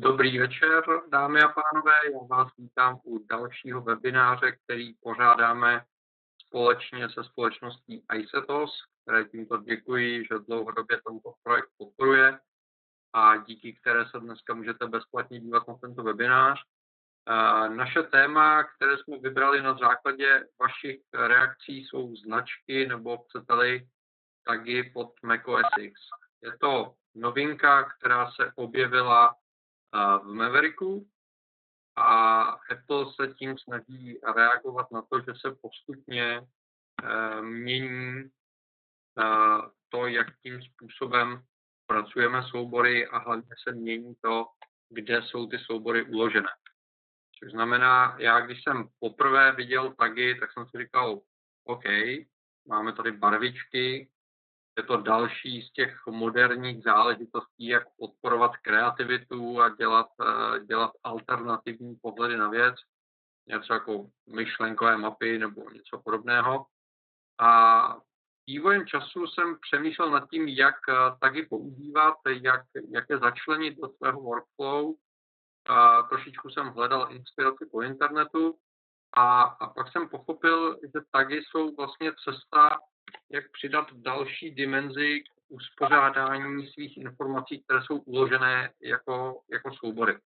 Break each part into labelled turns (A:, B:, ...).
A: Dobrý večer, dámy a pánové. Já vás vítám u dalšího webináře, který pořádáme společně se společností ICETOS, které tímto děkuji, že dlouhodobě tento projekt podporuje a díky které se dneska můžete bezplatně dívat na tento webinář. Naše téma, které jsme vybrali na základě vašich reakcí, jsou značky nebo chcete-li tagy pod macOS X. Je to novinka, která se objevila v Mavericku a Apple se tím snaží reagovat na to, že se postupně eh, mění eh, to, jakým způsobem pracujeme soubory a hlavně se mění to, kde jsou ty soubory uložené. Což znamená, já když jsem poprvé viděl tagy, tak jsem si říkal, OK, máme tady barvičky, je to další z těch moderních záležitostí, jak podporovat kreativitu a dělat, eh, dělat alternativní pohledy na věc, něco jako myšlenkové mapy nebo něco podobného. A vývojem času jsem přemýšlel nad tím, jak eh, taky používat, jak, jak je začlenit do svého workflow. A trošičku jsem hledal inspiraci po internetu a, a pak jsem pochopil, že tagy jsou vlastně cesta, jak přidat další dimenzi k uspořádání svých informací, které jsou uložené jako, jako soubory.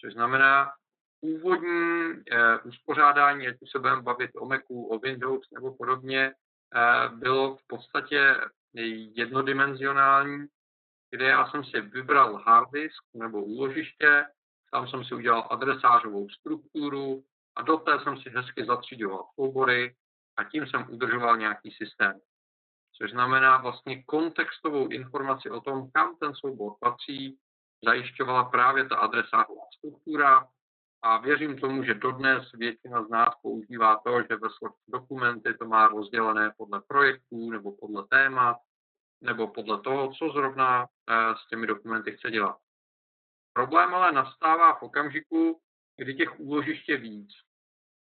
A: Což znamená, původní eh, uspořádání, ať už se budeme bavit o Macu, o Windows nebo podobně, eh, bylo v podstatě jednodimenzionální, kde já jsem si vybral hard disk nebo úložiště, tam jsem si udělal adresářovou strukturu a do té jsem si hezky zatřídoval soubory a tím jsem udržoval nějaký systém. Což znamená vlastně kontextovou informaci o tom, kam ten soubor patří, zajišťovala právě ta adresátová struktura a věřím tomu, že dodnes většina z nás používá to, že ve dokumenty to má rozdělené podle projektů nebo podle témat nebo podle toho, co zrovna eh, s těmi dokumenty chce dělat. Problém ale nastává v okamžiku, kdy těch úložiště je víc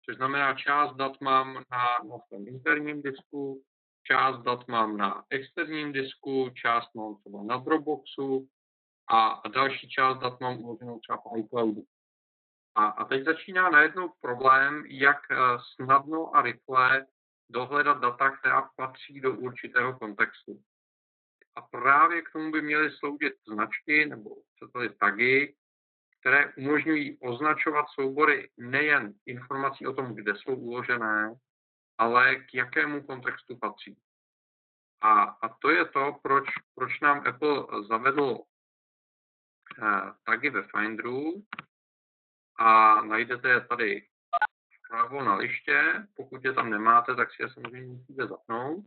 A: což znamená část dat mám na, na interním disku, část dat mám na externím disku, část mám třeba na Dropboxu a, a další část dat mám uloženou třeba v iCloudu. A, a teď začíná najednou problém, jak eh, snadno a rychle dohledat data, která patří do určitého kontextu. A právě k tomu by měly sloužit značky nebo tagy, které umožňují označovat soubory nejen informací o tom, kde jsou uložené, ale k jakému kontextu patří. A, a to je to, proč, proč nám Apple zavedl eh, tagy ve Finderu a najdete je tady vpravo na liště. Pokud je tam nemáte, tak si je samozřejmě musíte zapnout.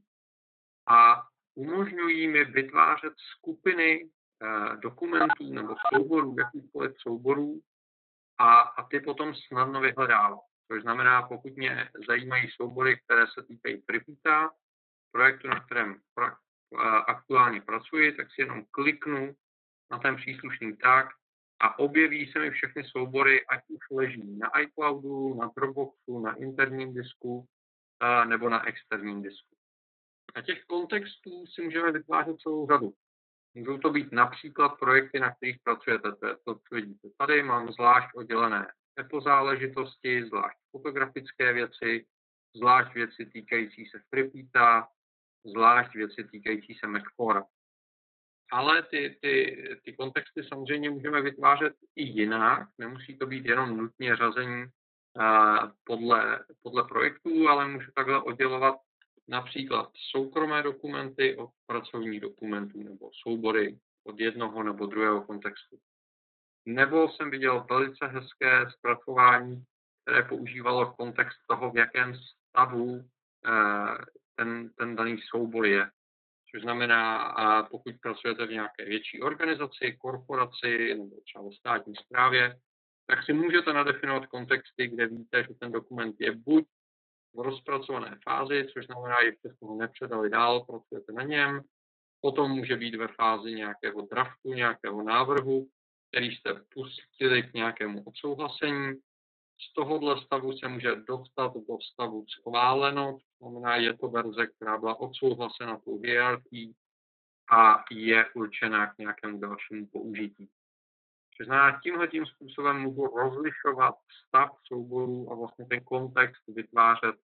A: A umožňují mi vytvářet skupiny dokumentů nebo souborů, jakýchkoliv souborů a, a ty potom snadno vyhledávám. Což znamená, pokud mě zajímají soubory, které se týkají Pripita, projektu, na kterém pra, aktuálně pracuji, tak si jenom kliknu na ten příslušný tag a objeví se mi všechny soubory, ať už leží na iCloudu, na Dropboxu, na interním disku nebo na externím disku. A těch kontextů si můžeme vytvářet celou řadu. Můžou to být například projekty, na kterých pracujete. To je to, co vidíte tady. Mám zvlášť oddělené Apple záležitosti, zvlášť fotografické věci, zvlášť věci týkající se Freepita, zvlášť věci týkající se Macfora. Ale ty, ty, ty kontexty samozřejmě můžeme vytvářet i jinak. Nemusí to být jenom nutně řazení uh, podle, podle projektů, ale můžu takhle oddělovat například soukromé dokumenty od pracovních dokumentů nebo soubory od jednoho nebo druhého kontextu. Nebo jsem viděl velice hezké zpracování, které používalo kontext toho, v jakém stavu eh, ten, ten daný soubor je. Což znamená, pokud pracujete v nějaké větší organizaci, korporaci nebo třeba státní správě, tak si můžete nadefinovat kontexty, kde víte, že ten dokument je buď v rozpracované fázi, což znamená, ještě jste ho nepředali dál, pracujete na něm. Potom může být ve fázi nějakého draftu, nějakého návrhu, který jste pustili k nějakému odsouhlasení. Z tohohle stavu se může dostat do stavu schváleno, to znamená, je to verze, která byla odsouhlasena tou hierarchií a je určená k nějakému dalšímu použití. Což znamená, tímhle tím způsobem můžu rozlišovat stav souborů a vlastně ten kontext vytvářet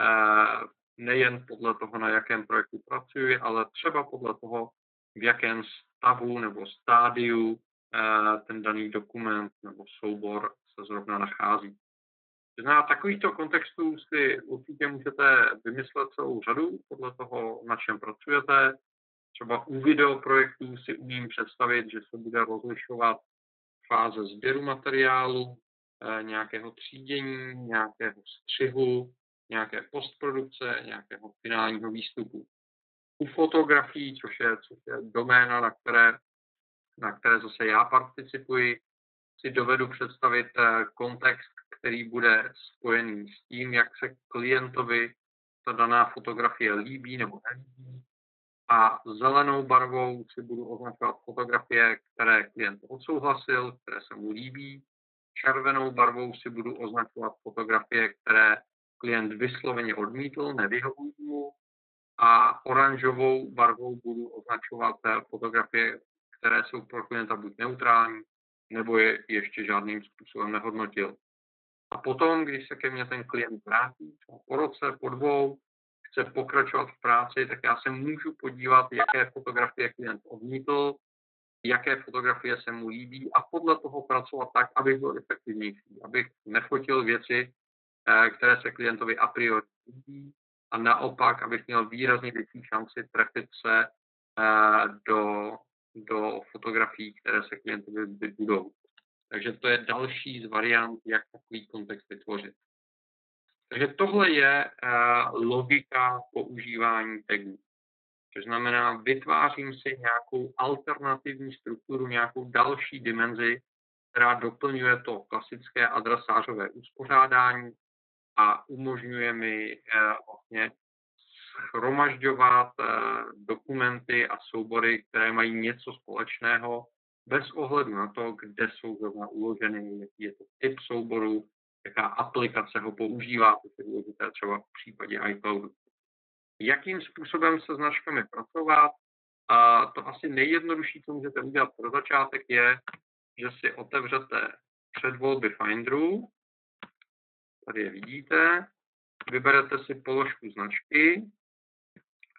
A: eh, nejen podle toho, na jakém projektu pracuji, ale třeba podle toho, v jakém stavu nebo stádiu eh, ten daný dokument nebo soubor se zrovna nachází. Na takovýchto kontextů si určitě můžete vymyslet celou řadu podle toho, na čem pracujete. Třeba u videoprojektů si umím představit, že se bude rozlišovat fáze sběru materiálu, eh, nějakého třídění, nějakého střihu, nějaké postprodukce, nějakého finálního výstupu. U fotografií, což je, což je doména, na které, na které zase já participuji, si dovedu představit eh, kontext, který bude spojený s tím, jak se klientovi ta daná fotografie líbí nebo nelíbí. A zelenou barvou si budu označovat fotografie, které klient odsouhlasil, které se mu líbí. Červenou barvou si budu označovat fotografie, které klient vysloveně odmítl, nevyhovují mu. A oranžovou barvou budu označovat eh, fotografie, které jsou pro klienta buď neutrální, nebo je ještě žádným způsobem nehodnotil. A potom, když se ke mně ten klient vrátí, po roce, po dvou, chce pokračovat v práci, tak já se můžu podívat, jaké fotografie klient odmítl, jaké fotografie se mu líbí a podle toho pracovat tak, abych byl efektivnější, abych nefotil věci, eh, které se klientovi a priori líbí a naopak, abych měl výrazně větší šanci trefit se eh, do, do fotografií, které se klientovi budou. Takže to je další z variant, jak takový kontext vytvořit. Takže tohle je uh, logika používání tagů. To znamená, vytvářím si nějakou alternativní strukturu, nějakou další dimenzi, která doplňuje to klasické adresářové uspořádání a umožňuje mi uh, vlastně schromažďovat uh, dokumenty a soubory, které mají něco společného bez ohledu na to, kde jsou zrovna uloženy, jaký je to typ souboru, jaká aplikace ho používá, to je důležité třeba v případě iCloudu. Jakým způsobem se značkami pracovat? A to asi nejjednodušší, co můžete udělat pro začátek, je, že si otevřete předvolby Finderu, tady je vidíte, vyberete si položku značky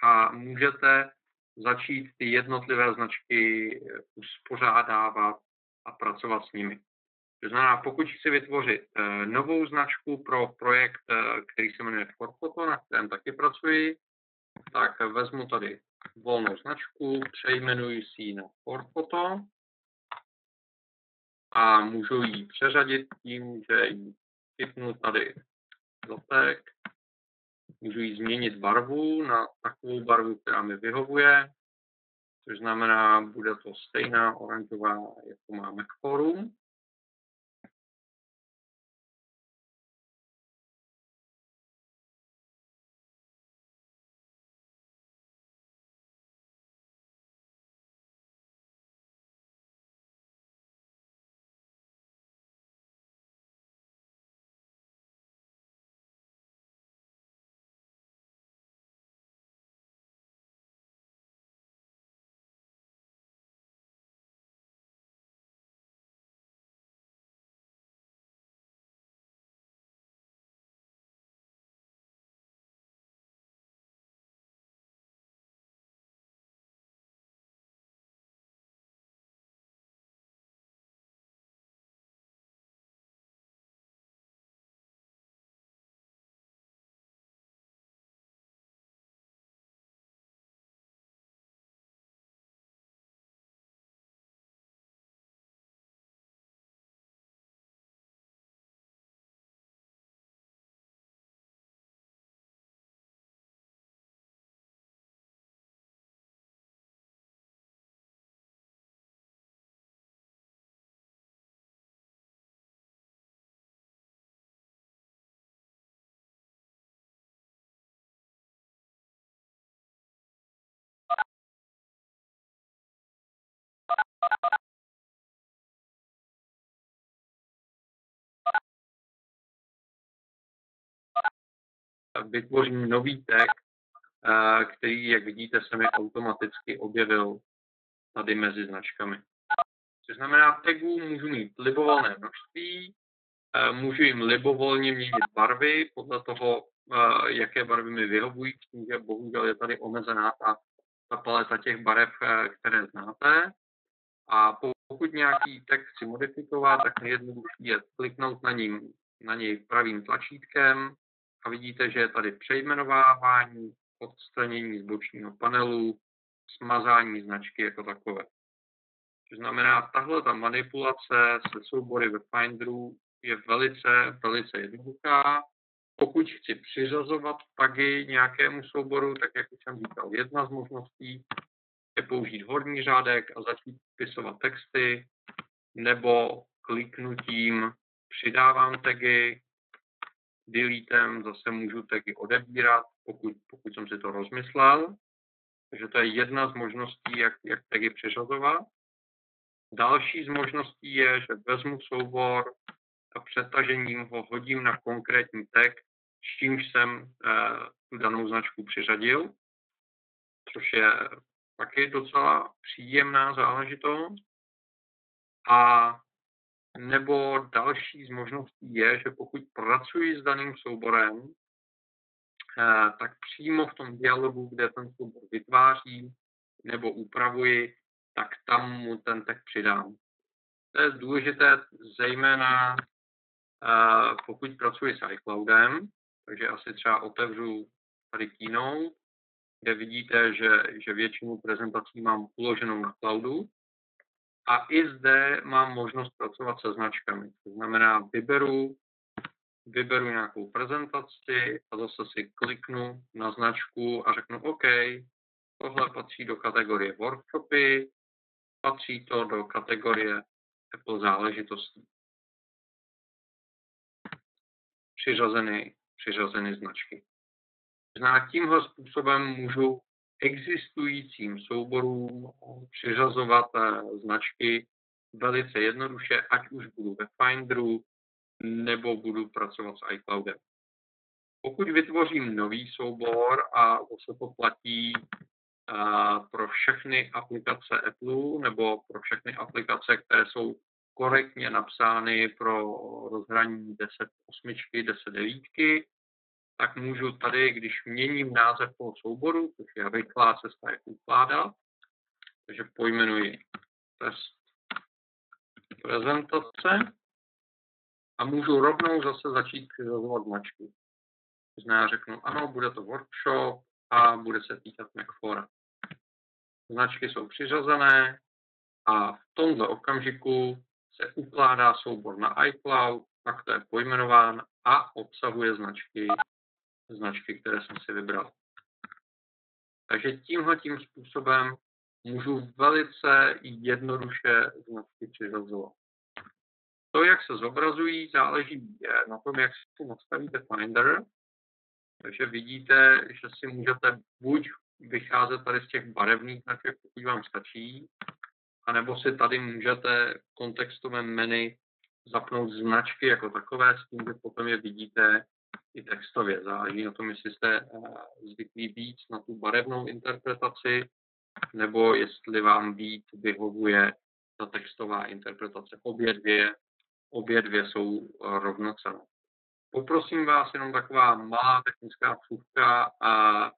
A: a můžete začít ty jednotlivé značky uspořádávat a pracovat s nimi. To znamená, pokud chci vytvořit eh, novou značku pro projekt, eh, který se jmenuje Forfoto, na kterém taky pracuji, tak vezmu tady volnou značku, přejmenuji si ji na Forfoto a můžu ji přeřadit tím, že ji typnu tady dotek Můžu jí změnit barvu na takovou barvu, která mi vyhovuje, což znamená, bude to stejná oranžová, jako máme v forum. Vytvořím nový tag, eh, který, jak vidíte, se mi automaticky objevil tady mezi značkami. To znamená, tagů můžu mít libovolné množství, eh, můžu jim libovolně měnit barvy podle toho, eh, jaké barvy mi vyhovují, tím, že bohužel je tady omezená ta, ta paleta těch barev, které znáte. A pokud nějaký text chci modifikovat, tak nejjednodušší je kliknout na, ním, na něj pravým tlačítkem a vidíte, že je tady přejmenovávání, odstranění z bočního panelu, smazání značky jako takové. To znamená, tahle ta manipulace se soubory ve Finderu je velice, velice jednoduchá. Pokud chci přiřazovat tagy nějakému souboru, tak jak už jsem říkal, jedna z možností je použít horní řádek a začít vpisovat texty, nebo kliknutím přidávám tagy, deletem zase můžu tagy odebírat, pokud, pokud jsem si to rozmyslel. Takže to je jedna z možností, jak, jak tagy přiřazovat. Další z možností je, že vezmu soubor a přetažením ho hodím na konkrétní tag, s čímž jsem eh, tu danou značku přiřadil, což je taky docela příjemná záležitost. A nebo další z možností je, že pokud pracuji s daným souborem, eh, tak přímo v tom dialogu, kde ten soubor vytváří nebo upravuji, tak tam mu ten text přidám. To je důležité zejména uh, pokud pracuji s iCloudem, takže asi třeba otevřu tady Keynote, kde vidíte, že, že většinu prezentací mám uloženou na cloudu. A i zde mám možnost pracovat se značkami. To znamená, vyberu, vyberu nějakou prezentaci a zase si kliknu na značku a řeknu OK, tohle patří do kategorie workshopy, Patří to do kategorie Apple záležitostí. Přiřazeny, přiřazeny značky. Znamená, tímhle způsobem můžu existujícím souborům přiřazovat eh, značky velice jednoduše, ať už budu ve Finderu, nebo budu pracovat s iCloudem. Pokud vytvořím nový soubor a zase to platí pro všechny aplikace Apple nebo pro všechny aplikace, které jsou korektně napsány pro rozhraní 10.8, 10.9, tak můžu tady, když měním název toho souboru, což je rychlá cesta, jak ukládat, takže pojmenuji test prezentace a můžu rovnou zase začít přizazovat značky. To znamená, řeknu, ano, bude to workshop a bude se týkat Macfora značky jsou přiřazené a v tomto okamžiku se ukládá soubor na iCloud, tak to je pojmenován a obsahuje značky, značky, které jsem si vybral. Takže tímhle tím způsobem můžu velice jednoduše značky přiřazovat. To, jak se zobrazují, záleží na tom, jak si nastavíte Finder. Takže vidíte, že si můžete buď vycházet tady z těch barevných značek, pokud vám stačí, anebo si tady můžete v kontextovém menu zapnout značky jako takové, s tím, že potom je vidíte i textově. Záleží na tom, jestli jste eh, zvyklí víc na tu barevnou interpretaci, nebo jestli vám víc vyhovuje ta textová interpretace. Obě dvě, obě dvě jsou rovnocenné. Poprosím vás jenom taková malá technická vsuvka a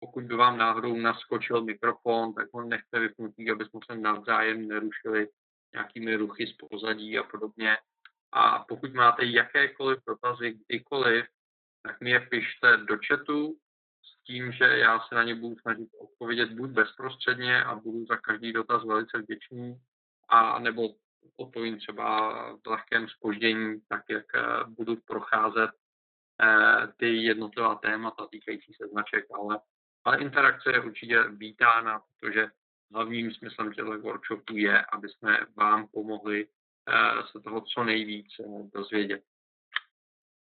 A: pokud by vám náhodou naskočil mikrofon, tak ho nechte vypnutý, aby jsme se navzájem nerušili nějakými ruchy z pozadí a podobně. A pokud máte jakékoliv dotazy kdykoliv, tak mi je pište do chatu s tím, že já se na ně budu snažit odpovědět buď bezprostředně a budu za každý dotaz velice vděčný, a nebo odpovím třeba v lehkém spoždění, tak jak eh, budu procházet eh, ty jednotlivá témata týkající se značek, ale ale interakce je určitě vítána, protože hlavním smyslem těchto workshopů je, aby jsme vám pomohli eh, se toho co nejvíc eh, dozvědět.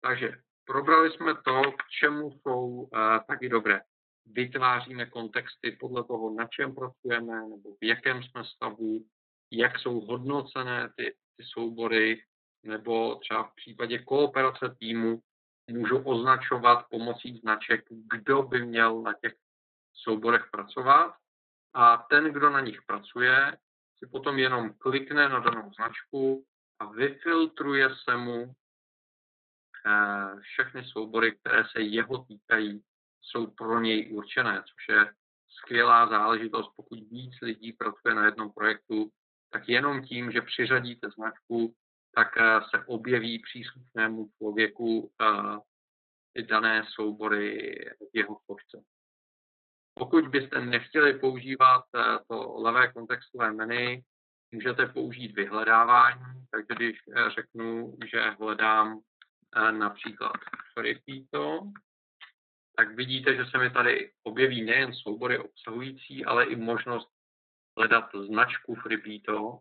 A: Takže probrali jsme to, k čemu jsou eh, taky dobré. Vytváříme kontexty podle toho, na čem pracujeme, nebo v jakém jsme stavu, jak jsou hodnocené ty, ty soubory, nebo třeba v případě kooperace týmu můžu označovat pomocí značek, kdo by měl na těch souborech pracovat a ten, kdo na nich pracuje, si potom jenom klikne na danou značku a vyfiltruje se mu všechny soubory, které se jeho týkají, jsou pro něj určené, což je skvělá záležitost, pokud víc lidí pracuje na jednom projektu, tak jenom tím, že přiřadíte značku, tak eh, se objeví příslušnému člověku eh, dané soubory jeho složce. Pokud byste nechtěli používat eh, to levé kontextové menu, můžete použít vyhledávání, takže když řeknu, že hledám například Repeato, tak vidíte, že se mi tady objeví nejen soubory obsahující, ale i možnost hledat značku Freebito,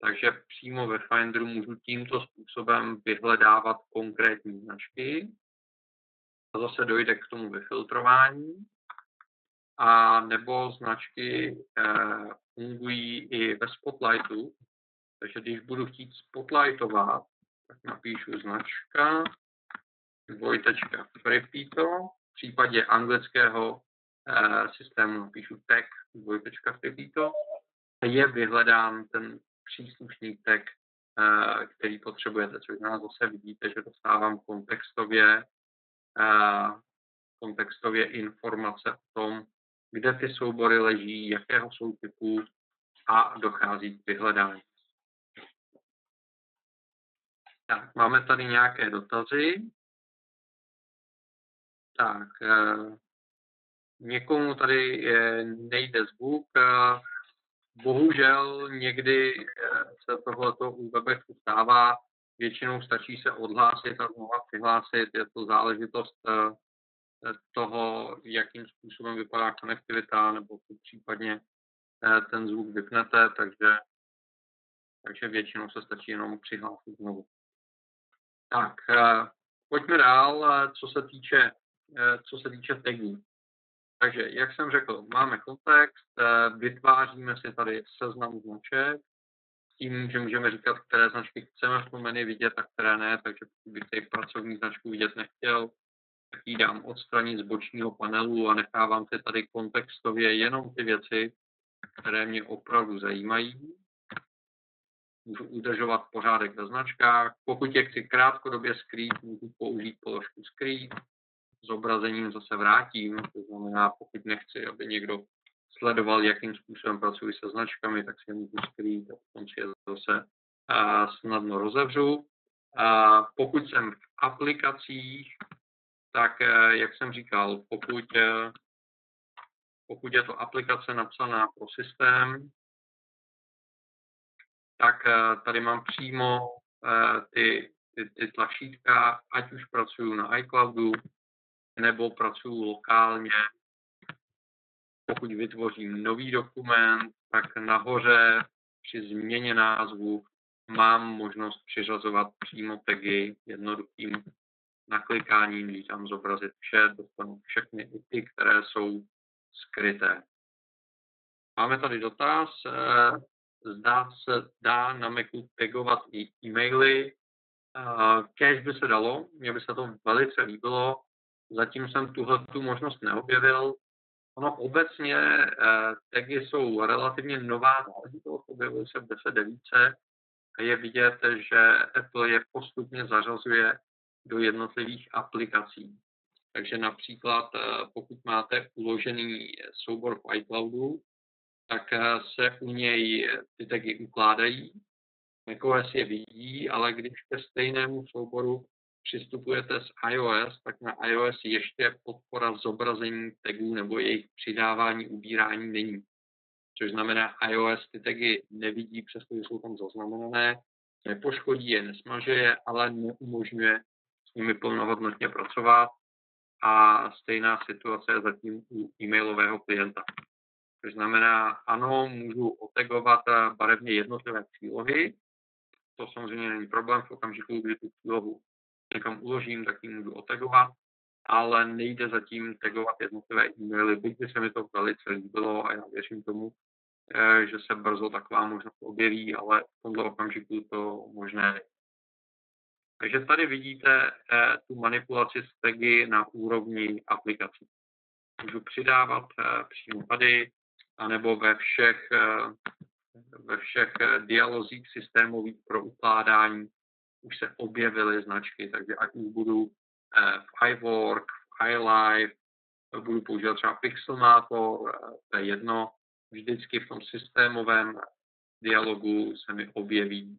A: takže přímo ve Finderu můžu tímto způsobem vyhledávat konkrétní značky. A zase dojde k tomu vyfiltrování. A nebo značky eh, fungují i ve Spotlightu. Takže když budu chtít spotlightovat, tak napíšu značka dvojtečka Freepito. V případě anglického eh, systému napíšu tag dvojtečka Freepito. Je vyhledán ten příslušný tag, eh, který potřebujete, což znamená zase vidíte, že dostávám kontextově, eh, kontextově informace o tom, kde ty soubory leží, jakého jsou typu a dochází k vyhledání. Tak, máme tady nějaké dotazy. Tak, eh, někomu tady nejde zvuk, Bohužel někdy eh, se tohleto u Webeku stává, většinou stačí se odhlásit a znovu přihlásit, je to záležitost eh, toho, jakým způsobem vypadá konektivita, nebo případně eh, ten zvuk vypnete, takže, takže většinou se stačí jenom přihlásit znovu. Tak, pojďme dál, co se týče, co se týče tagů. Takže, jak jsem řekl, máme kontext, eh, vytváříme si tady seznam značek, tím, že můžeme říkat, které značky chceme v tom menu vidět a které ne, takže pokud bych tady pracovní značku vidět nechtěl, tak ji dám odstranit z bočního panelu a nechávám si tady kontextově jenom ty věci, které mě opravdu zajímají. Můžu udržovat pořádek ve značkách. Pokud je chci krátkodobě skrýt, můžu použít položku skrýt zobrazením zase vrátím. To znamená, pokud nechci, aby někdo sledoval, jakým způsobem pracuji se značkami, tak si je můžu skrýt a potom si je zase a snadno rozevřu. A pokud jsem v aplikacích, tak e, jak jsem říkal, pokud, e, pokud je to aplikace napsaná pro systém, tak e, tady mám přímo ty, ty, ty tlačítka, ať už pracuju na iCloudu, nebo pracuji lokálně. Pokud vytvořím nový dokument, tak nahoře při změně názvu mám možnost přiřazovat přímo tagy jednoduchým naklikáním, když tam zobrazit vše, dostanu všechny i ty, které jsou skryté. Máme tady dotaz, eh, zdá se dá na Macu tagovat i e-maily. Kež by se dalo, mně by se to velice líbilo, Zatím jsem tuhle tu možnost neobjevil. Ono obecně eh, tagy jsou relativně nová záležitost, objevily se v 10.9 a je vidět, že Apple je postupně zařazuje do jednotlivých aplikací. Takže například eh, pokud máte uložený soubor v iCloudu, tak eh, se u něj ty tagy ukládají. macOS je vidí, ale když ke stejnému souboru přistupujete z iOS, tak na iOS ještě podpora zobrazení tagů nebo jejich přidávání, ubírání není. Což znamená, iOS ty tagy nevidí, přestože jsou tam zaznamenané, nepoškodí je, nesmaže je, ale neumožňuje s nimi plnohodnotně pracovat. A stejná situace je zatím u e-mailového klienta. Což znamená, ano, můžu otagovat barevně jednotlivé přílohy, to samozřejmě není problém v okamžiku, kdy tu přílohu někam uložím, tak ji můžu otagovat, ale nejde zatím tagovat jednotlivé e-maily, byť by se mi to velice líbilo a já věřím tomu, eh, že se brzo taková možnost objeví, ale v tomto okamžiku to možné není. Takže tady vidíte eh, tu manipulaci s tagy na úrovni aplikací. Můžu přidávat eh, přímo tady, anebo ve všech, ve všech dialozích systémových pro ukládání už se objevily značky, takže ať už budu v iWork, v iLife, budu používat třeba Pixelmator, to je jedno, vždycky v tom systémovém dialogu se mi objeví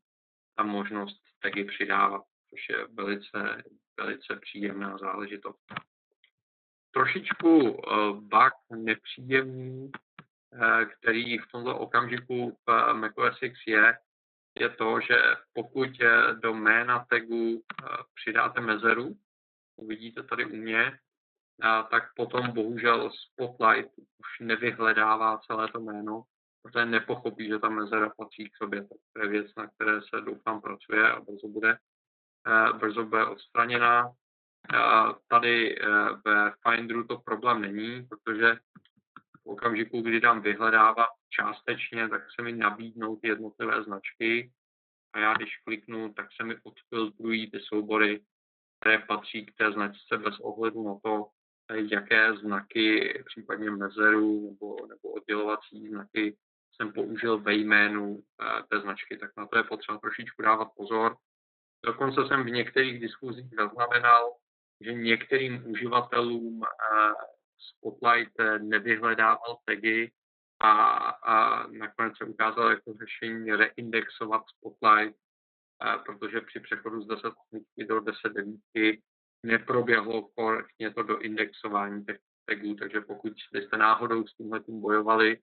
A: ta možnost tagy přidávat, což je velice, velice příjemná záležitost. Trošičku bug nepříjemný, který v tomto okamžiku v macOS X je, je to, že pokud do jména tagu uh, přidáte mezeru, uvidíte tady u mě, tak potom bohužel Spotlight už nevyhledává celé to jméno, protože nepochopí, že ta mezera patří k sobě. To je věc, na které se doufám pracuje a brzo bude, eh, brzo bude odstraněná. Tady eh, ve Finderu to problém není, protože v okamžiku, kdy dám vyhledávat částečně, tak se mi nabídnou ty jednotlivé značky a já když kliknu, tak se mi odfiltrují ty soubory, které patří k té značce bez ohledu na to, jaké znaky, případně mezeru nebo, nebo oddělovací znaky jsem použil ve jménu eh, té značky, tak na to je potřeba trošičku dávat pozor. Dokonce jsem v některých diskuzích zaznamenal, že některým uživatelům eh, Spotlight nevyhledával tagy a, a nakonec se ukázalo jako řešení reindexovat Spotlight, eh, protože při přechodu z 10 do 10 devítky neproběhlo korektně to do indexování těch tagů, takže pokud jste náhodou s tímhle tím bojovali,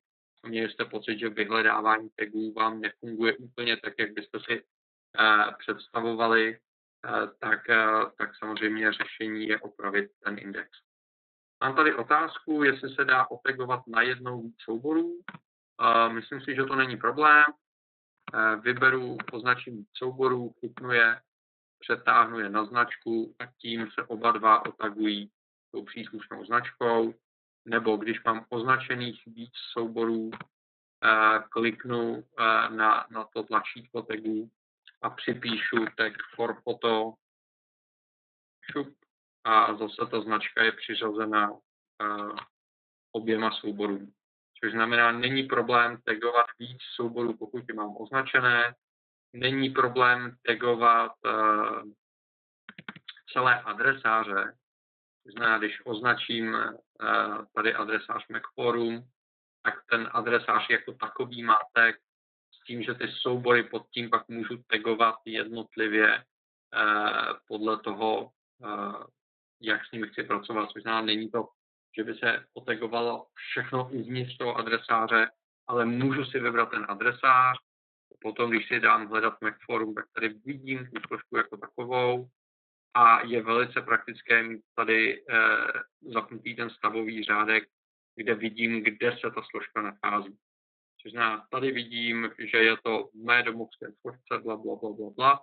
A: měli jste pocit, že vyhledávání tagů vám nefunguje úplně tak, jak byste si uh, představovali, uh, tak, tak samozřejmě řešení je opravit ten index. Mám tady otázku, jestli se dá otagovat na jednou víc souborů. Myslím si, že to není problém. Uh, vyberu, označím souborů, chytnu je, přetáhnu je na značku a tím se oba dva otagují tou příslušnou značkou. Nebo když mám označených víc souborů, eh, kliknu eh, na, na to tlačítko tagu a připíšu tag for photo šup, a zase ta značka je přiřazena eh, oběma souborům. Což znamená, není problém tagovat víc souborů, pokud je mám označené, není problém tagovat uh, celé adresáře. Znamená, když označím uh, tady adresář MacForum, tak ten adresář jako takový má tag s tím, že ty soubory pod tím pak můžu tagovat jednotlivě podle toho, jak s nimi chci pracovat. Což znamená, není to, že by se otagovalo všechno uvnitř toho adresáře, ale můžu si vybrat ten adresář, Potom, když si dám hledat Macforum, tak tady vidím tu složku jako takovou a je velice praktické mít tady eh, zapnutý ten stavový řádek, kde vidím, kde se ta složka nachází. Což znamená, tady vidím, že je to v mé domovské složce, bla, bla, bla, bla, bla.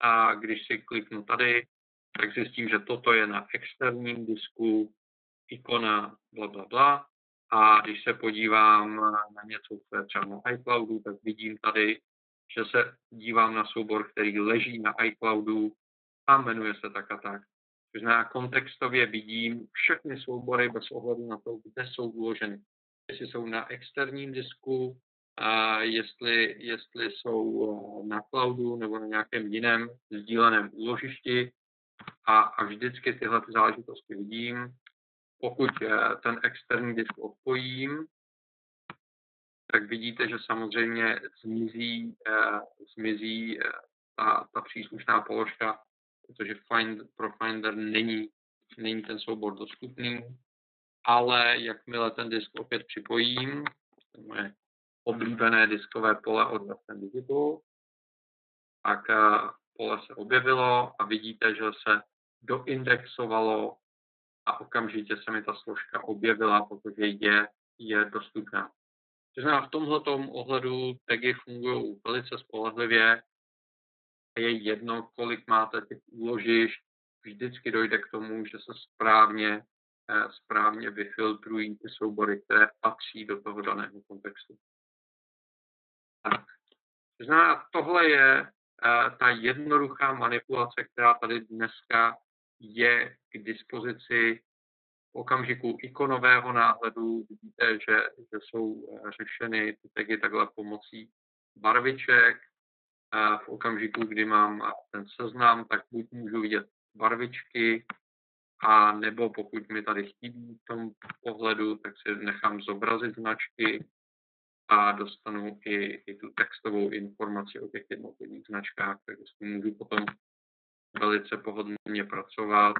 A: A když si kliknu tady, tak zjistím, že toto je na externím disku, ikona, bla, bla, bla. A když se podívám na něco, co je třeba na iCloudu, tak vidím tady, že se dívám na soubor, který leží na iCloudu a jmenuje se tak a tak. To znamená, kontextově vidím všechny soubory bez ohledu na to, kde jsou uloženy. Jestli jsou na externím disku, a jestli, jestli jsou na cloudu nebo na nějakém jiném sdíleném úložišti. A, a vždycky tyhle záležitosti vidím. Pokud ten externí disk odpojím, tak vidíte, že samozřejmě zmizí, eh, zmizí eh, ta, ta příslušná položka, protože find, pro Finder není, není ten soubor dostupný, ale jakmile ten disk opět připojím, to moje oblíbené diskové pole od Western Digital, tak eh, pole se objevilo a vidíte, že se doindexovalo a okamžitě se mi ta složka objevila, protože je, je dostupná. To znamená, v tomhle ohledu tagy fungují velice spolehlivě. Je jedno, kolik máte těch úložišť, vždycky dojde k tomu, že se správně, eh, správně vyfiltrují ty soubory, které patří do toho daného kontextu. Tak. To znamená, tohle je ta jednoduchá manipulace, která tady dneska je k dispozici v okamžiku ikonového náhledu vidíte, že, že jsou řešeny ty tagy takhle pomocí barviček. V okamžiku, kdy mám ten seznam, tak buď můžu vidět barvičky, a nebo pokud mi tady chybí v tom pohledu, tak si nechám zobrazit značky a dostanu i, i tu textovou informaci o těch jednotlivých značkách, takže s tím můžu potom velice pohodlně pracovat.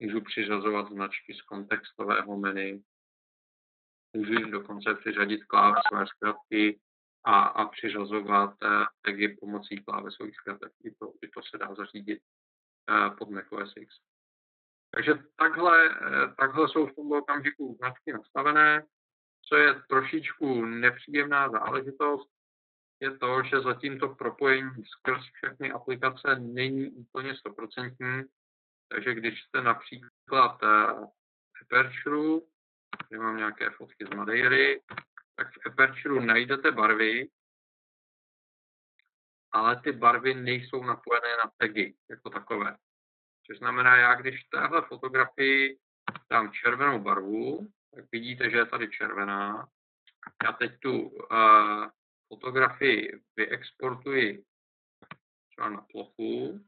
A: Můžu přiřazovat značky z kontextového menu, můžu dokonce přiřadit klávesové zkratky a, a přiřazovat eh, tagy pomocí klávesových zkratek. I to, I to se dá zařídit eh, pod macOS X. Takže takhle, eh, takhle jsou v tomto okamžiku značky nastavené. Co je trošičku nepříjemná záležitost, je to, že zatím to propojení skrz všechny aplikace není úplně stoprocentní. Takže když jste například v Aperture, kde mám nějaké fotky z Madeiry, tak v Aperture najdete barvy, ale ty barvy nejsou napojené na tagy jako takové. Což znamená, já když v téhle fotografii dám červenou barvu, tak vidíte, že je tady červená. Já teď tu uh, fotografii vyexportuji třeba na plochu.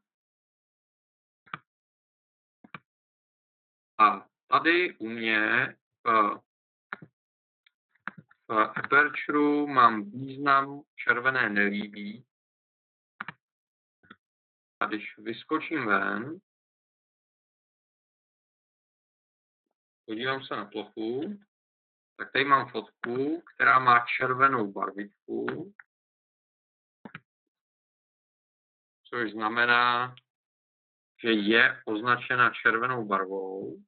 A: A tady u mě v, v Aperture mám význam červené nelíbí. A když vyskočím ven, podívám se na plochu, tak tady mám fotku, která má červenou barvičku, což znamená, že je označena červenou barvou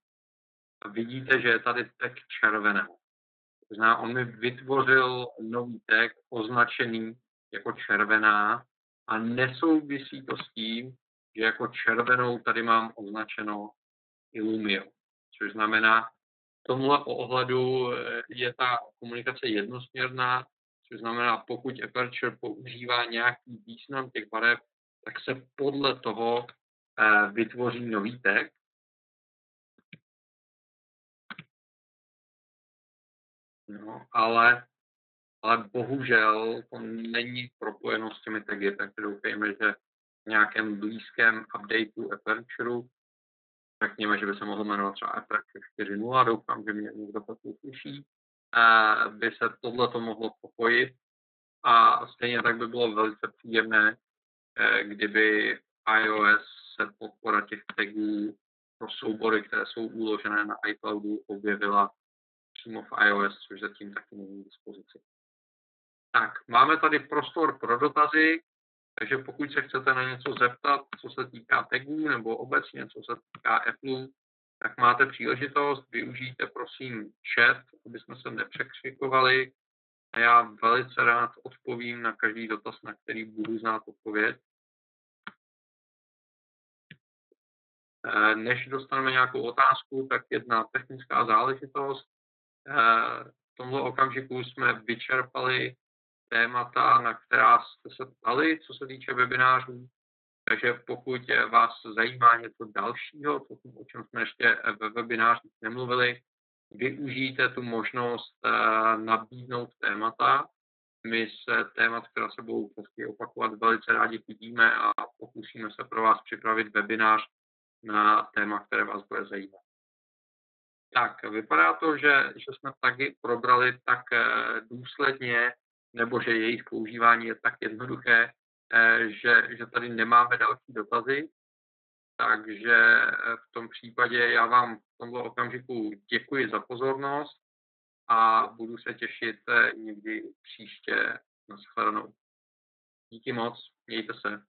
A: a vidíte, že je tady tek červeného. To znamená, on mi vytvořil nový tag označený jako červená a nesouvisí to s tím, že jako červenou tady mám označeno Illumio což znamená, v tomhle ohledu eh, je ta komunikace jednosměrná, což znamená, pokud Aperture používá nějaký význam těch barev, tak se podle toho eh, vytvoří nový tag. No, ale, ale bohužel to není propojeno s těmi tagy, takže doufejme, že v nějakém blízkém updateu Aperture řekněme, že by se mohl jmenovat třeba Attraction 4.0, doufám, že mě někdo to uslyší, by se tohle to mohlo propojit a stejně tak by bylo velice příjemné, eh, kdyby iOS se podpora těch tagů pro soubory, které jsou uložené na iCloudu, objevila přímo v iOS, což zatím taky není k dispozici. Tak, máme tady prostor pro dotazy. Takže pokud se chcete na něco zeptat, co se týká tagů nebo obecně, co se týká Apple, tak máte příležitost, využijte prosím chat, aby jsme se nepřekřikovali a já velice rád odpovím na každý dotaz, na který budu znát odpověď. Eh, než dostaneme nějakou otázku, tak jedna technická záležitost. Eh, v tomto okamžiku jsme vyčerpali témata, na která jste se ptali, co se týče webinářů. Takže pokud vás zajímá něco dalšího, o čem jsme ještě ve webinářích nemluvili, využijte tu možnost eh, nabídnout témata. My se témat, která se budou prostě opakovat, velice rádi vidíme a pokusíme se pro vás připravit webinář na téma, které vás bude zajímat. Tak, vypadá to, že, že jsme taky probrali tak eh, důsledně, nebo že jejich používání je tak jednoduché, eh, že, že tady nemáme další dotazy. Takže eh, v tom případě já vám v tomto okamžiku děkuji za pozornost a budu se těšit eh, někdy příště na shledanou. Díky moc, mějte se.